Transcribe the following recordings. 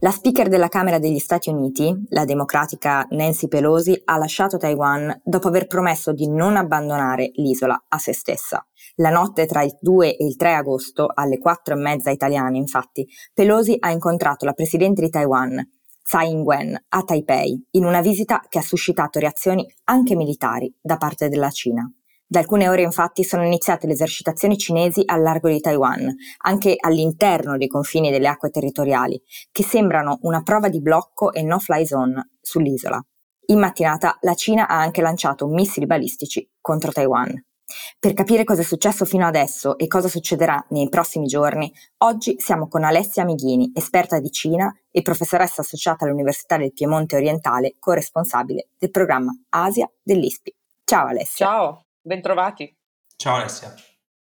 La speaker della Camera degli Stati Uniti, la democratica Nancy Pelosi, ha lasciato Taiwan dopo aver promesso di non abbandonare l'isola a se stessa. La notte tra il 2 e il 3 agosto, alle 4 e mezza italiane, infatti, Pelosi ha incontrato la presidente di Taiwan, Tsai Ing-wen, a Taipei, in una visita che ha suscitato reazioni anche militari da parte della Cina. Da alcune ore infatti sono iniziate le esercitazioni cinesi al largo di Taiwan, anche all'interno dei confini delle acque territoriali, che sembrano una prova di blocco e no-fly zone sull'isola. In mattinata la Cina ha anche lanciato missili balistici contro Taiwan. Per capire cosa è successo fino adesso e cosa succederà nei prossimi giorni, oggi siamo con Alessia Mighini, esperta di Cina e professoressa associata all'Università del Piemonte Orientale, corresponsabile del programma Asia dell'ISPI. Ciao Alessia. Ciao. Bentrovati. Ciao Alessia.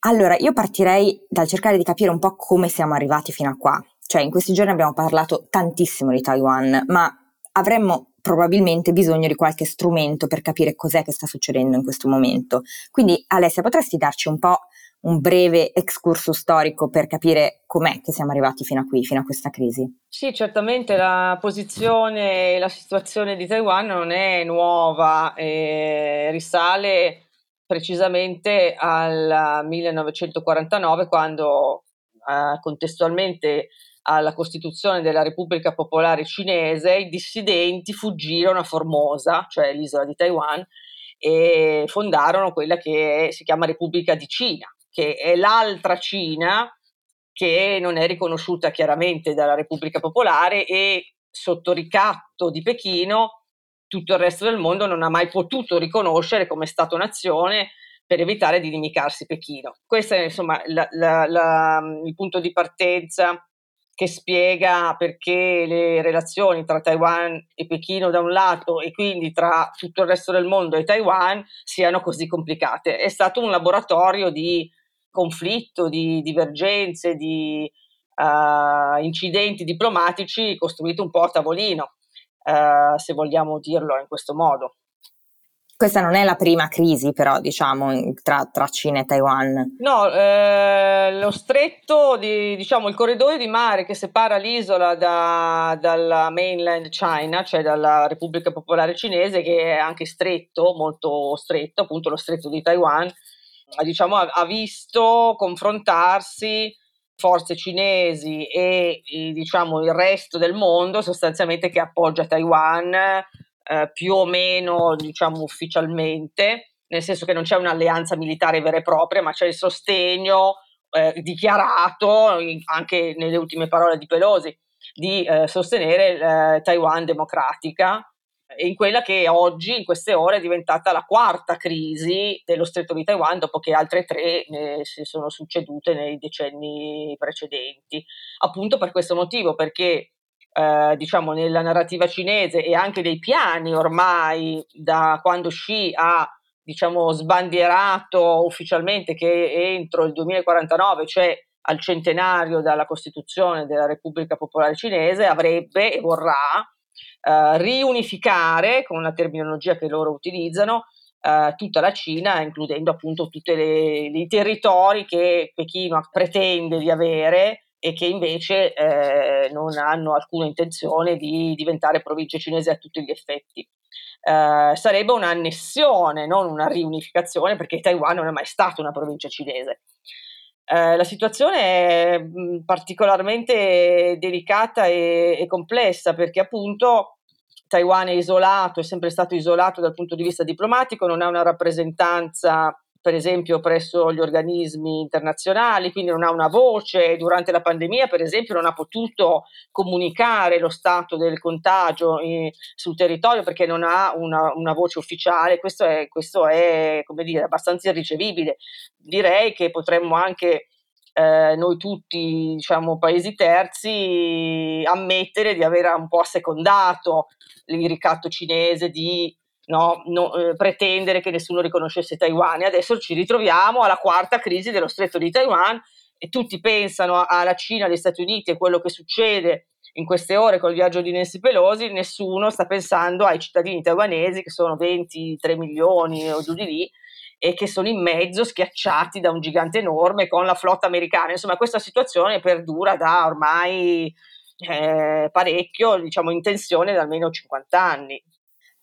Allora, io partirei dal cercare di capire un po' come siamo arrivati fino a qua. Cioè, in questi giorni abbiamo parlato tantissimo di Taiwan, ma avremmo probabilmente bisogno di qualche strumento per capire cos'è che sta succedendo in questo momento. Quindi, Alessia, potresti darci un po' un breve excursus storico per capire com'è che siamo arrivati fino a qui, fino a questa crisi? Sì, certamente la posizione e la situazione di Taiwan non è nuova, eh, risale precisamente al 1949 quando eh, contestualmente alla costituzione della Repubblica Popolare Cinese i dissidenti fuggirono a Formosa, cioè l'isola di Taiwan, e fondarono quella che si chiama Repubblica di Cina, che è l'altra Cina che non è riconosciuta chiaramente dalla Repubblica Popolare e sotto ricatto di Pechino tutto il resto del mondo non ha mai potuto riconoscere come Stato-nazione per evitare di inimicarsi Pechino. Questo è insomma la, la, la, il punto di partenza che spiega perché le relazioni tra Taiwan e Pechino da un lato e quindi tra tutto il resto del mondo e Taiwan siano così complicate. È stato un laboratorio di conflitto, di divergenze, di uh, incidenti diplomatici costruito un po' a tavolino eh, se vogliamo dirlo in questo modo. Questa non è la prima crisi, però, diciamo, tra, tra Cina e Taiwan. No, eh, lo stretto, di, diciamo, il corridoio di mare che separa l'isola da, dalla mainland China, cioè dalla Repubblica Popolare Cinese, che è anche stretto, molto stretto, appunto lo stretto di Taiwan, diciamo, ha, ha visto confrontarsi forze cinesi e, diciamo il resto del mondo sostanzialmente che appoggia Taiwan eh, più o meno diciamo ufficialmente, nel senso che non c'è un'alleanza militare vera e propria, ma c'è il sostegno eh, dichiarato anche nelle ultime parole di Pelosi di eh, sostenere eh, Taiwan democratica in quella che oggi, in queste ore, è diventata la quarta crisi dello stretto di Taiwan, dopo che altre tre ne si sono succedute nei decenni precedenti. Appunto per questo motivo, perché eh, diciamo nella narrativa cinese e anche dei piani ormai da quando Xi ha diciamo sbandierato ufficialmente che entro il 2049, cioè al centenario dalla Costituzione della Repubblica Popolare Cinese, avrebbe e vorrà eh, riunificare, con una terminologia che loro utilizzano, eh, tutta la Cina, includendo appunto tutti i territori che Pechino pretende di avere e che invece eh, non hanno alcuna intenzione di diventare province cinesi a tutti gli effetti. Eh, sarebbe un'annessione, non una riunificazione, perché Taiwan non è mai stata una provincia cinese. Eh, la situazione è mh, particolarmente delicata e, e, complessa perché appunto Taiwan è isolato, è sempre stato isolato dal punto di vista diplomatico, non ha una rappresentanza per esempio presso gli organismi internazionali, quindi non ha una voce. Durante la pandemia, per esempio, non ha potuto comunicare lo stato del contagio in, sul territorio perché non ha una, una voce ufficiale. Questo è, questo è dire, abbastanza irricevibile. Direi che potremmo anche eh, noi tutti, diciamo, paesi terzi, ammettere di aver un po' assecondato il ricatto cinese di no, no, eh, pretendere che nessuno riconoscesse Taiwan. E adesso ci ritroviamo alla quarta crisi dello stretto di Taiwan e tutti pensano alla Cina, agli Stati Uniti e quello che succede in queste ore col viaggio di Nancy Pelosi, nessuno sta pensando ai cittadini taiwanesi che sono 23 milioni o giù di lì e che sono in mezzo schiacciati da un gigante enorme con la flotta americana. Insomma, questa situazione perdura da ormai eh, parecchio, diciamo in tensione da almeno 50 anni.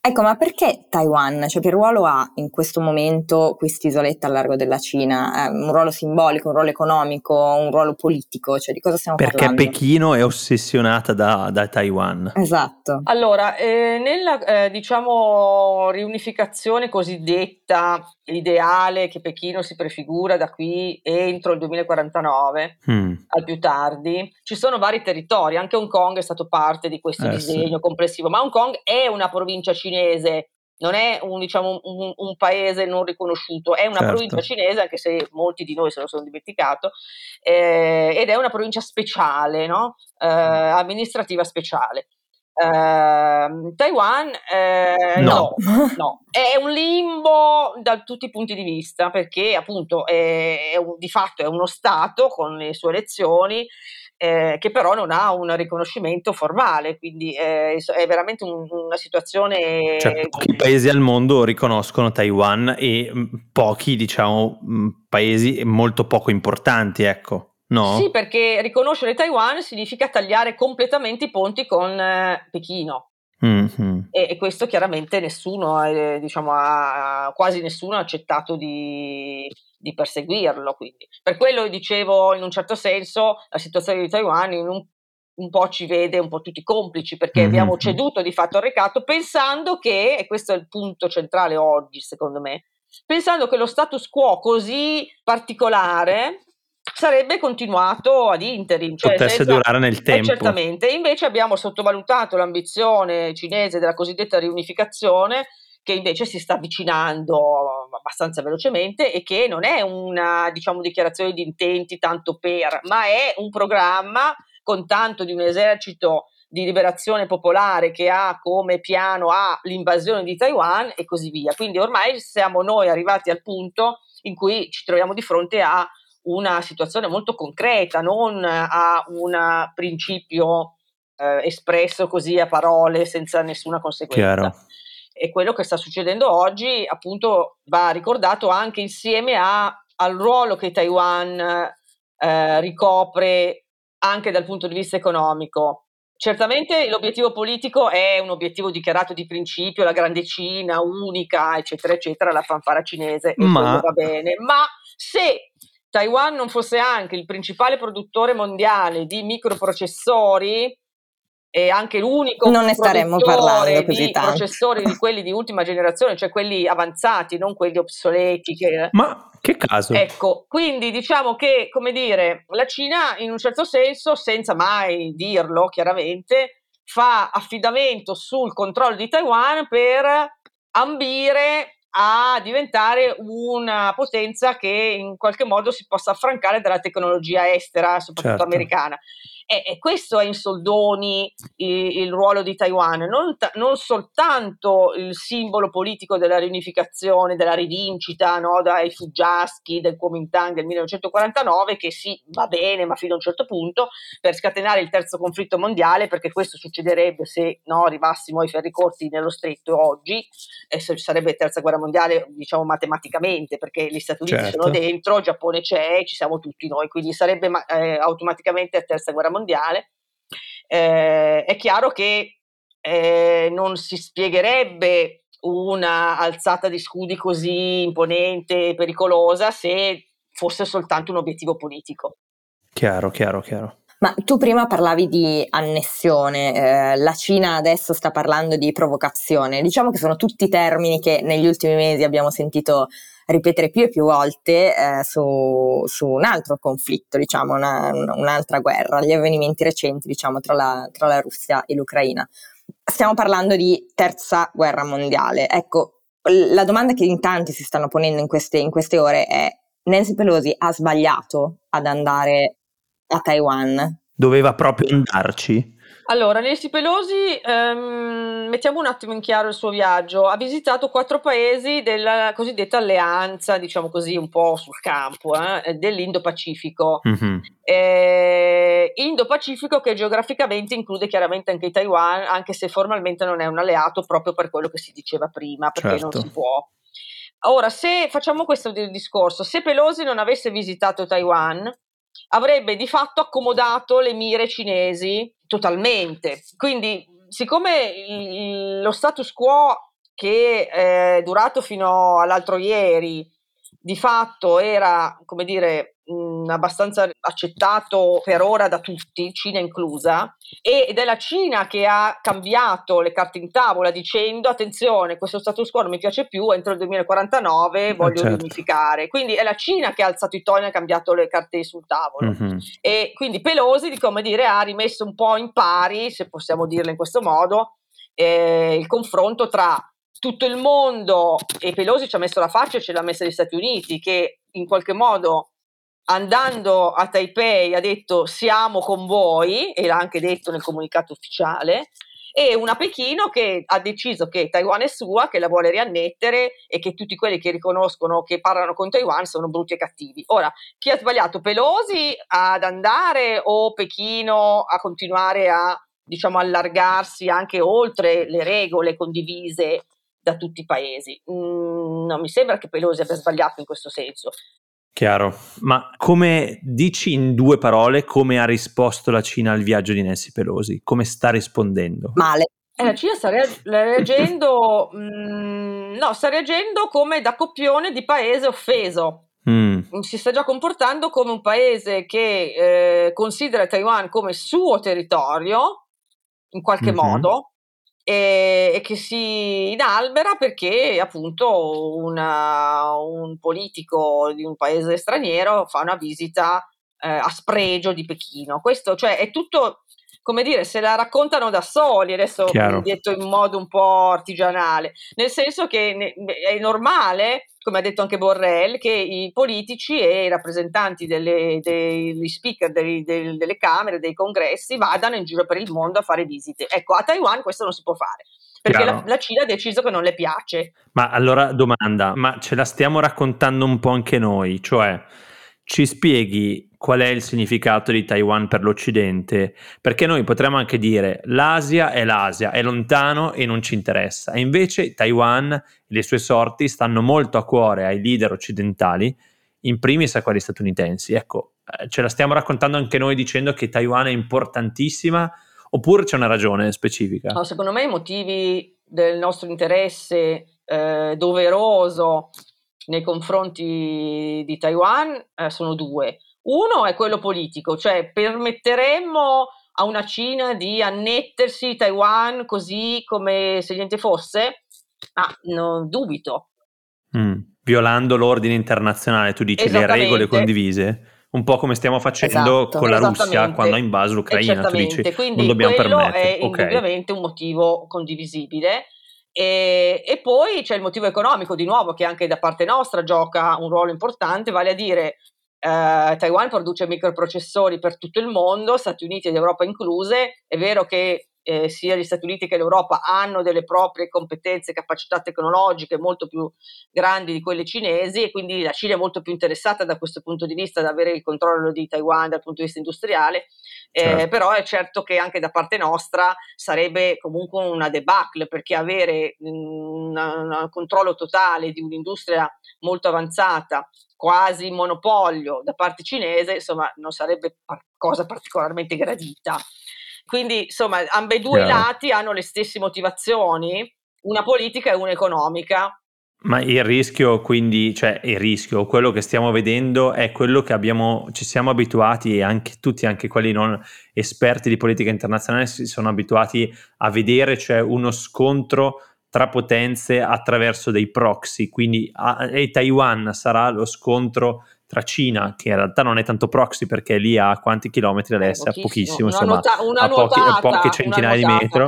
Ecco, ma perché Taiwan? Cioè, che ruolo ha in questo momento quest'isoletta al largo della Cina? Eh, un ruolo simbolico, un ruolo economico, un ruolo politico? Cioè, di cosa stiamo perché parlando? Perché Pechino è ossessionata da, da Taiwan. Esatto. Allora, eh, nella, eh, diciamo, riunificazione cosiddetta ideale che Pechino si prefigura da qui entro il 2049, mm. al più tardi, ci sono vari territori, anche Hong Kong è stato parte di questo eh, disegno sì. complessivo, ma Hong Kong è una provincia cinese cinese non è un, diciamo, un, un, paese non riconosciuto, è una certo. provincia cinese, anche se molti di noi se lo sono dimenticato, eh, ed è una provincia speciale, no? eh, amministrativa speciale. Taiwan eh, no. no. no, è un limbo da tutti i punti di vista perché appunto è, è un, di fatto è uno Stato con le sue elezioni eh, che però non ha un riconoscimento formale, quindi è, è veramente un, una situazione... Cioè, pochi paesi al mondo riconoscono Taiwan e mm, pochi, diciamo, mm, paesi molto poco importanti, ecco. No? Sì, perché riconoscere Taiwan significa tagliare completamente i ponti con eh, Pechino. Mm-hmm. E, e, questo chiaramente nessuno, eh, diciamo, ha, quasi nessuno ha accettato di, di perseguirlo. Quindi. Per quello dicevo, in un certo senso, la situazione di Taiwan in un, un po' ci vede un po' tutti complici, perché mm-hmm. abbiamo ceduto di fatto al recato pensando che, e questo è il punto centrale oggi secondo me, pensando che lo status quo così particolare sarebbe continuato ad interim. Cioè Potesse senza, durare nel eh, tempo. Certamente, invece abbiamo sottovalutato l'ambizione cinese della cosiddetta riunificazione che invece si sta avvicinando abbastanza velocemente e che non è una diciamo, dichiarazione di intenti tanto per, ma è un programma con tanto di un esercito di liberazione popolare che ha come piano A l'invasione di Taiwan e così via. Quindi ormai siamo noi arrivati al punto in cui ci troviamo di fronte a una situazione molto concreta, non a un principio eh, espresso così a parole senza nessuna conseguenza. Chiaro e quello che sta succedendo oggi appunto va ricordato anche insieme a, al ruolo che Taiwan eh, ricopre anche dal punto di vista economico. Certamente l'obiettivo politico è un obiettivo dichiarato di principio, la grande Cina, unica, eccetera, eccetera, la fanfara cinese, e ma... va bene. Ma se Taiwan non fosse anche il principale produttore mondiale di microprocessori, e anche l'unico non ne staremmo parlando così di tanto. processori di quelli di ultima generazione, cioè quelli avanzati, non quelli obsoleti. Che... Ma che caso? Ecco, quindi diciamo che, come dire, la Cina in un certo senso, senza mai dirlo chiaramente, fa affidamento sul controllo di Taiwan per ambire a diventare una potenza che in qualche modo si possa affrancare dalla tecnologia estera, soprattutto certo. americana. E, e, questo è in soldoni il, il ruolo di Taiwan, non, non, soltanto il simbolo politico della riunificazione, della rivincita no, dai fuggiaschi del Kuomintang del 1949, che sì, va bene, ma fino a un certo punto, per scatenare il terzo conflitto mondiale, perché questo succederebbe se no, arrivassimo ai ferri corti nello stretto oggi, e sarebbe terza guerra mondiale, diciamo matematicamente, perché gli Stati Uniti certo. sono dentro, il Giappone c'è, ci siamo tutti noi, quindi sarebbe eh, automaticamente terza guerra mondiale mondiale, eh, è chiaro che eh, non si spiegherebbe una alzata di scudi così imponente e pericolosa se fosse soltanto un obiettivo politico. Chiaro, chiaro, chiaro. Ma tu prima parlavi di annessione, eh, la Cina adesso sta parlando di provocazione. Diciamo che sono tutti termini che negli ultimi mesi abbiamo sentito ripetere più e più volte eh, su, su, un altro conflitto, diciamo, una, un'altra guerra, gli avvenimenti recenti, diciamo, tra la, tra la Russia e l'Ucraina. Stiamo parlando di terza guerra mondiale. Ecco, la domanda che in tanti si stanno ponendo in queste, in queste ore è Nancy Pelosi ha sbagliato ad andare a Taiwan? Doveva proprio andarci? Allora, Nancy Pelosi, ehm, mettiamo un attimo in chiaro il suo viaggio, ha visitato quattro paesi della cosiddetta alleanza, diciamo così, un po' sul campo, eh, dell'Indo-Pacifico. Mm-hmm. Eh, Indo-Pacifico che geograficamente include chiaramente anche Taiwan, anche se formalmente non è un alleato proprio per quello che si diceva prima, perché certo. non si può. Ora, se facciamo questo discorso, se Pelosi non avesse visitato Taiwan, avrebbe di fatto accomodato le mire cinesi totalmente. Quindi, siccome il, lo status quo che è durato fino all'altro ieri di fatto era, come dire, mh, abbastanza accettato per ora da tutti, Cina inclusa, ed è la Cina che ha cambiato le carte in tavola dicendo attenzione, questo status quo non mi piace più, entro il 2049 eh, voglio certo. unificare. Quindi è la Cina che ha alzato i toni e ha cambiato le carte sul tavolo. Mm-hmm. E quindi Pelosi, come dire, ha rimesso un po' in pari, se possiamo dirlo in questo modo, eh, il confronto tra tutto il mondo, e Pelosi ci ha messo la faccia e ce l'ha messa gli Stati Uniti, che in qualche modo andando a Taipei ha detto siamo con voi, e l'ha anche detto nel comunicato ufficiale, e una Pechino che ha deciso che Taiwan è sua, che la vuole riannettere e che tutti quelli che riconoscono che parlano con Taiwan sono brutti e cattivi. Ora, chi ha sbagliato? Pelosi ad andare o Pechino a continuare a diciamo allargarsi anche oltre le regole condivise da tutti i paesi. Mm, non mi sembra che Pelosi abbia sbagliato in questo senso. Chiaro, ma come dici in due parole come ha risposto la Cina al viaggio di Nancy Pelosi? Come sta rispondendo? Male. Eh, la Cina sta reagendo, mm, no, sta reagendo come da copione di paese offeso. Mm. Si sta già comportando come un paese che eh, considera Taiwan come suo territorio, in qualche mm-hmm. modo, e, e che si inalbera perché appunto una, un politico di un paese straniero fa una visita eh, a spregio di Pechino. Questo cioè è tutto come dire, se la raccontano da soli, adesso Chiaro. detto in modo un po' artigianale, nel senso che è normale, come ha detto anche Borrell, che i politici e i rappresentanti delle, degli speaker dei, dei, delle Camere, dei congressi, vadano in giro per il mondo a fare visite. Ecco, a Taiwan questo non si può fare perché la, la, Cina ha deciso che non le piace. Ma allora domanda, ma ce la stiamo raccontando un po' anche noi? Cioè, ci spieghi qual è il significato di Taiwan per l'Occidente, perché noi potremmo anche dire l'Asia è l'Asia, è lontano e non ci interessa, e invece Taiwan e le sue sorti stanno molto a cuore ai leader occidentali, in primis a quelli statunitensi. Ecco, eh, ce la stiamo raccontando anche noi dicendo che Taiwan è importantissima, oppure c'è una ragione specifica? No, secondo me i motivi del nostro interesse eh, doveroso nei confronti di Taiwan eh, sono due. Uno è quello politico, cioè permetteremmo a una Cina di annettersi Taiwan così come se niente fosse? Ma non dubito. Mm, violando l'ordine internazionale, tu dici le regole condivise? Un po' come stiamo facendo esatto, con la Russia quando ha invaso l'Ucraina, tu dici Quindi non dobbiamo permettere. è indubbiamente un motivo condivisibile. E, e, poi c'è il motivo economico, di nuovo, che anche da parte nostra gioca un ruolo importante, vale a dire eh, Taiwan produce microprocessori per tutto il mondo, Stati Uniti ed Europa incluse. È vero che eh, sia gli Stati Uniti che l'Europa hanno delle proprie competenze e capacità tecnologiche molto più grandi di quelle cinesi e quindi la Cina è molto più interessata da questo punto di vista ad avere il controllo di Taiwan dal punto di vista industriale, eh, certo. però è certo che anche da parte nostra sarebbe comunque una debacle perché avere un controllo totale di un'industria molto avanzata quasi monopolio da parte cinese, insomma, non sarebbe cosa particolarmente gradita. Quindi, insomma, ambedue i lati hanno le stesse motivazioni, una politica e una economica. Ma il rischio, quindi, cioè il rischio, quello che stiamo vedendo è quello che abbiamo, ci siamo abituati e anche tutti, anche quelli non esperti di politica internazionale, si sono abituati a vedere, cioè uno scontro tra potenze attraverso dei proxy, quindi a, e Taiwan sarà lo scontro tra Cina, che in realtà non è tanto proxy perché lì a quanti chilometri adesso? Eh, pochissimo, pochissimo insomma, nuota- a pochi, poche centinaia di metri,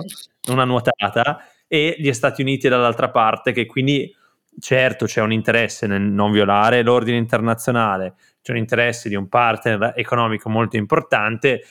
una nuotata, e gli Stati Uniti dall'altra parte, che quindi certo c'è un interesse nel non violare l'ordine internazionale, c'è un interesse di un partner economico molto importante,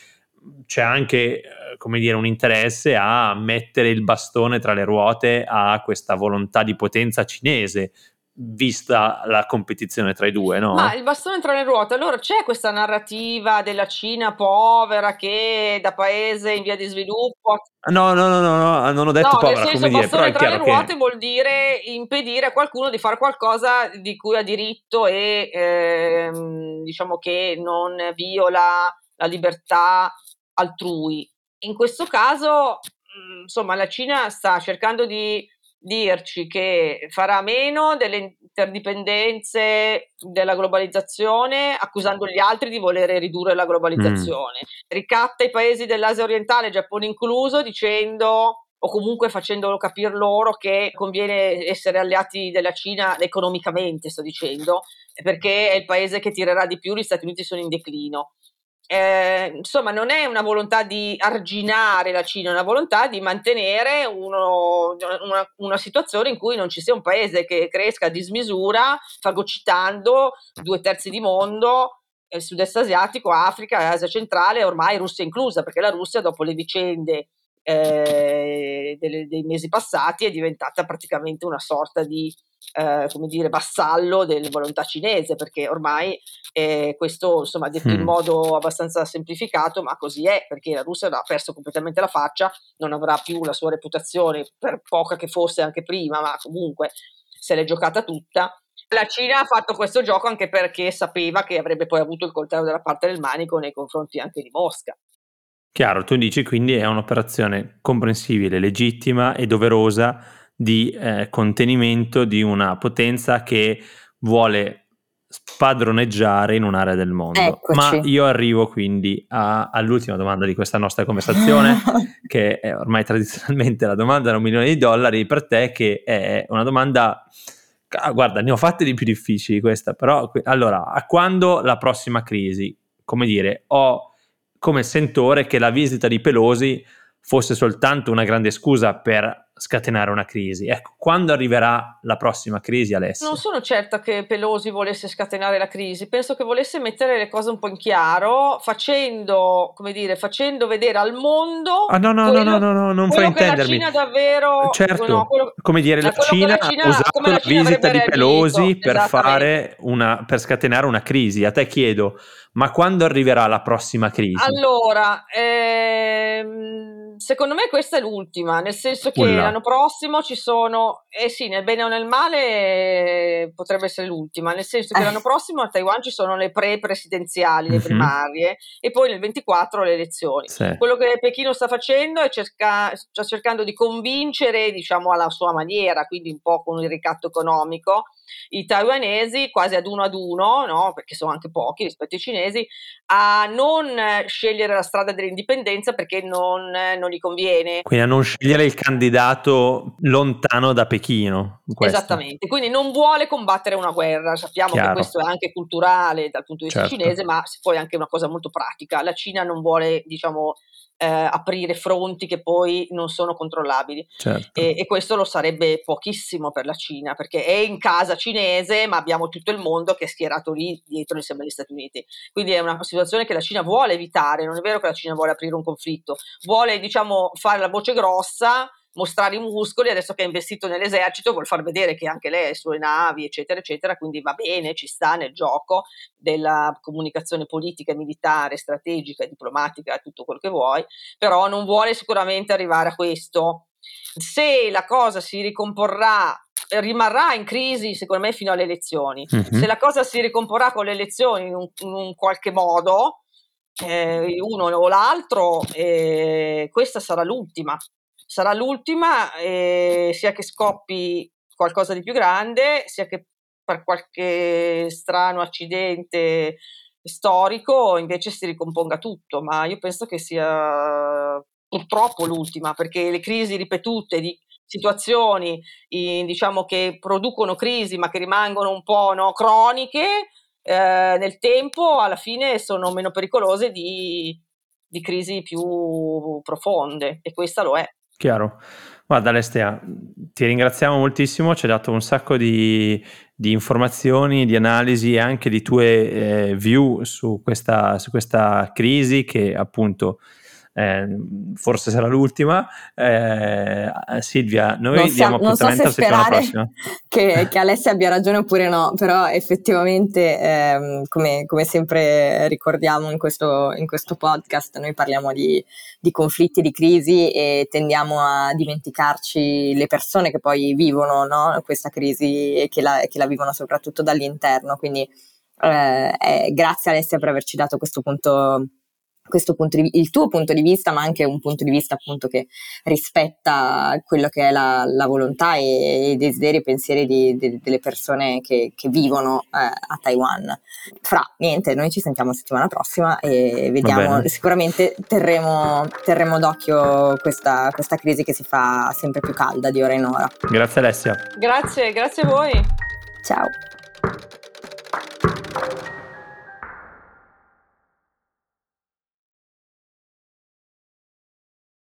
c'è anche come dire, un interesse a mettere il bastone tra le ruote a questa volontà di potenza cinese, vista la competizione tra i due, no? Ma il bastone tra le ruote, allora c'è questa narrativa della Cina povera che da paese in via di sviluppo... No, no, no, no, no non ho detto no, povera, senso, come dire, però è tra le ruote vuol dire impedire a qualcuno di fare qualcosa di cui ha diritto e ehm, diciamo che non viola la libertà altrui. In questo caso, insomma, la Cina sta cercando di dirci che farà meno delle interdipendenze della globalizzazione, accusando gli altri di volere ridurre la globalizzazione. Mm. Ricatta i paesi dell'Asia orientale, Giappone incluso, dicendo o comunque facendolo capire loro che conviene essere alleati della Cina economicamente, sto dicendo, perché è il paese che tirerà di più, gli Stati Uniti sono in declino eh, insomma non è una volontà di arginare la Cina, è una volontà di mantenere uno, una, una, situazione in cui non ci sia un paese che cresca a dismisura, fagocitando due terzi di mondo, eh, sud-est asiatico, Africa, Asia centrale, ormai Russia inclusa, perché la Russia dopo le vicende eh, delle, dei mesi passati è diventata praticamente una sorta di eh, come dire, vassallo delle volontà cinese, perché ormai eh, questo, insomma, detto mm. in modo abbastanza semplificato, ma così è, perché la Russia ha perso completamente la faccia, non avrà più la sua reputazione, per poca che fosse anche prima, ma comunque se l'è giocata tutta. La Cina ha fatto questo gioco anche perché sapeva che avrebbe poi avuto il coltello dalla parte del manico nei confronti anche di Mosca. Chiaro, tu dici quindi è un'operazione comprensibile, legittima e doverosa di eh, contenimento di una potenza che vuole spadroneggiare in un'area del mondo. Eccoci. Ma io arrivo quindi a, all'ultima domanda di questa nostra conversazione, che è ormai tradizionalmente la domanda da un milione di dollari per te, che è una domanda... Ah, guarda, ne ho fatte di più difficili questa, però allora, a quando la prossima crisi? Come dire, ho come sentore che la visita di Pelosi fosse soltanto una grande scusa per scatenare una crisi. Ecco, quando arriverà la prossima crisi, Alessio? Non sono certa che Pelosi volesse scatenare la crisi, penso che volesse mettere le cose un po' in chiaro, facendo, come dire, facendo vedere al mondo Ah no, no, quello, no, no, no, non fai intendermi. la Cina davvero Certo, no, quello, come dire, la Cina, la Cina ha usato la, la visita di Pelosi per fare una per scatenare una crisi. A te chiedo, ma quando arriverà la prossima crisi? Allora, ehm secondo me questa è l'ultima, nel senso che Ulla. l'anno prossimo ci sono, eh sì, nel bene o nel male potrebbe essere l'ultima, nel senso che eh. l'anno prossimo a Taiwan ci sono le pre-presidenziali, le mm-hmm. primarie, e poi nel 24 le elezioni. Sì. Quello che Pechino sta facendo è cerca, sta cercando di convincere, diciamo, alla sua maniera, quindi un po' con il ricatto economico, i taiwanesi quasi ad uno ad uno, no? perché sono anche pochi rispetto ai cinesi, a non scegliere la strada dell'indipendenza perché non, non gli conviene. Quindi a non scegliere il candidato lontano da Pechino. Questo. Esattamente, quindi non vuole combattere una guerra, sappiamo Chiaro. che questo è anche culturale dal punto di vista certo. cinese, ma poi anche una cosa molto pratica. La Cina non vuole, diciamo, eh, aprire fronti che poi non sono controllabili. Certo. E, e, questo lo sarebbe pochissimo per la Cina, perché è in casa cinese, ma abbiamo tutto il mondo che è schierato lì dietro insieme agli Stati Uniti. Quindi è una situazione che la Cina vuole evitare, non è vero che la Cina vuole aprire un conflitto, vuole diciamo fare la voce grossa mostrare i muscoli, adesso che ha investito nell'esercito vuol far vedere che anche lei ha le sue navi, eccetera, eccetera, quindi va bene, ci sta nel gioco della comunicazione politica, militare, strategica, diplomatica, tutto quello che vuoi, però non vuole sicuramente arrivare a questo. Se la cosa si ricomporrà rimarrà in crisi secondo me fino alle elezioni. Mm-hmm. Se la cosa si ricomporrà con le elezioni in un, in un qualche modo, eh, uno o l'altro, eh, questa sarà l'ultima sarà l'ultima, eh, sia che scoppi qualcosa di più grande, sia che per qualche strano accidente storico invece si ricomponga tutto, ma io penso che sia purtroppo l'ultima, perché le crisi ripetute di situazioni in, diciamo, che producono crisi ma che rimangono un po' no, croniche eh, nel tempo, alla fine sono meno pericolose di, di crisi più profonde e questa lo è. Chiaro. Guarda Alessia, ti ringraziamo moltissimo, ci hai dato un sacco di, di informazioni, di analisi e anche di tue eh, view su questa, su questa crisi che appunto eh, forse sarà l'ultima. Eh, Silvia, noi non diamo sa, appuntamento so la settimana prossima. Che, che, Alessia abbia ragione oppure no, però effettivamente, ehm, come, come, sempre ricordiamo in questo, in questo, podcast, noi parliamo di, di conflitti, di crisi e tendiamo a dimenticarci le persone che poi vivono no? questa crisi e che la, che la vivono soprattutto dall'interno. Quindi eh, grazie Alessia per averci dato questo punto di, il tuo punto di vista, ma anche un punto di vista appunto che rispetta quello che è la, la volontà e, i desideri e pensieri di, di, delle persone che, che vivono eh, a Taiwan. Fra niente, noi ci sentiamo settimana prossima e vediamo, sicuramente terremo, terremo d'occhio questa, questa crisi che si fa sempre più calda di ora in ora. Grazie Alessia. Grazie, grazie a voi. Ciao.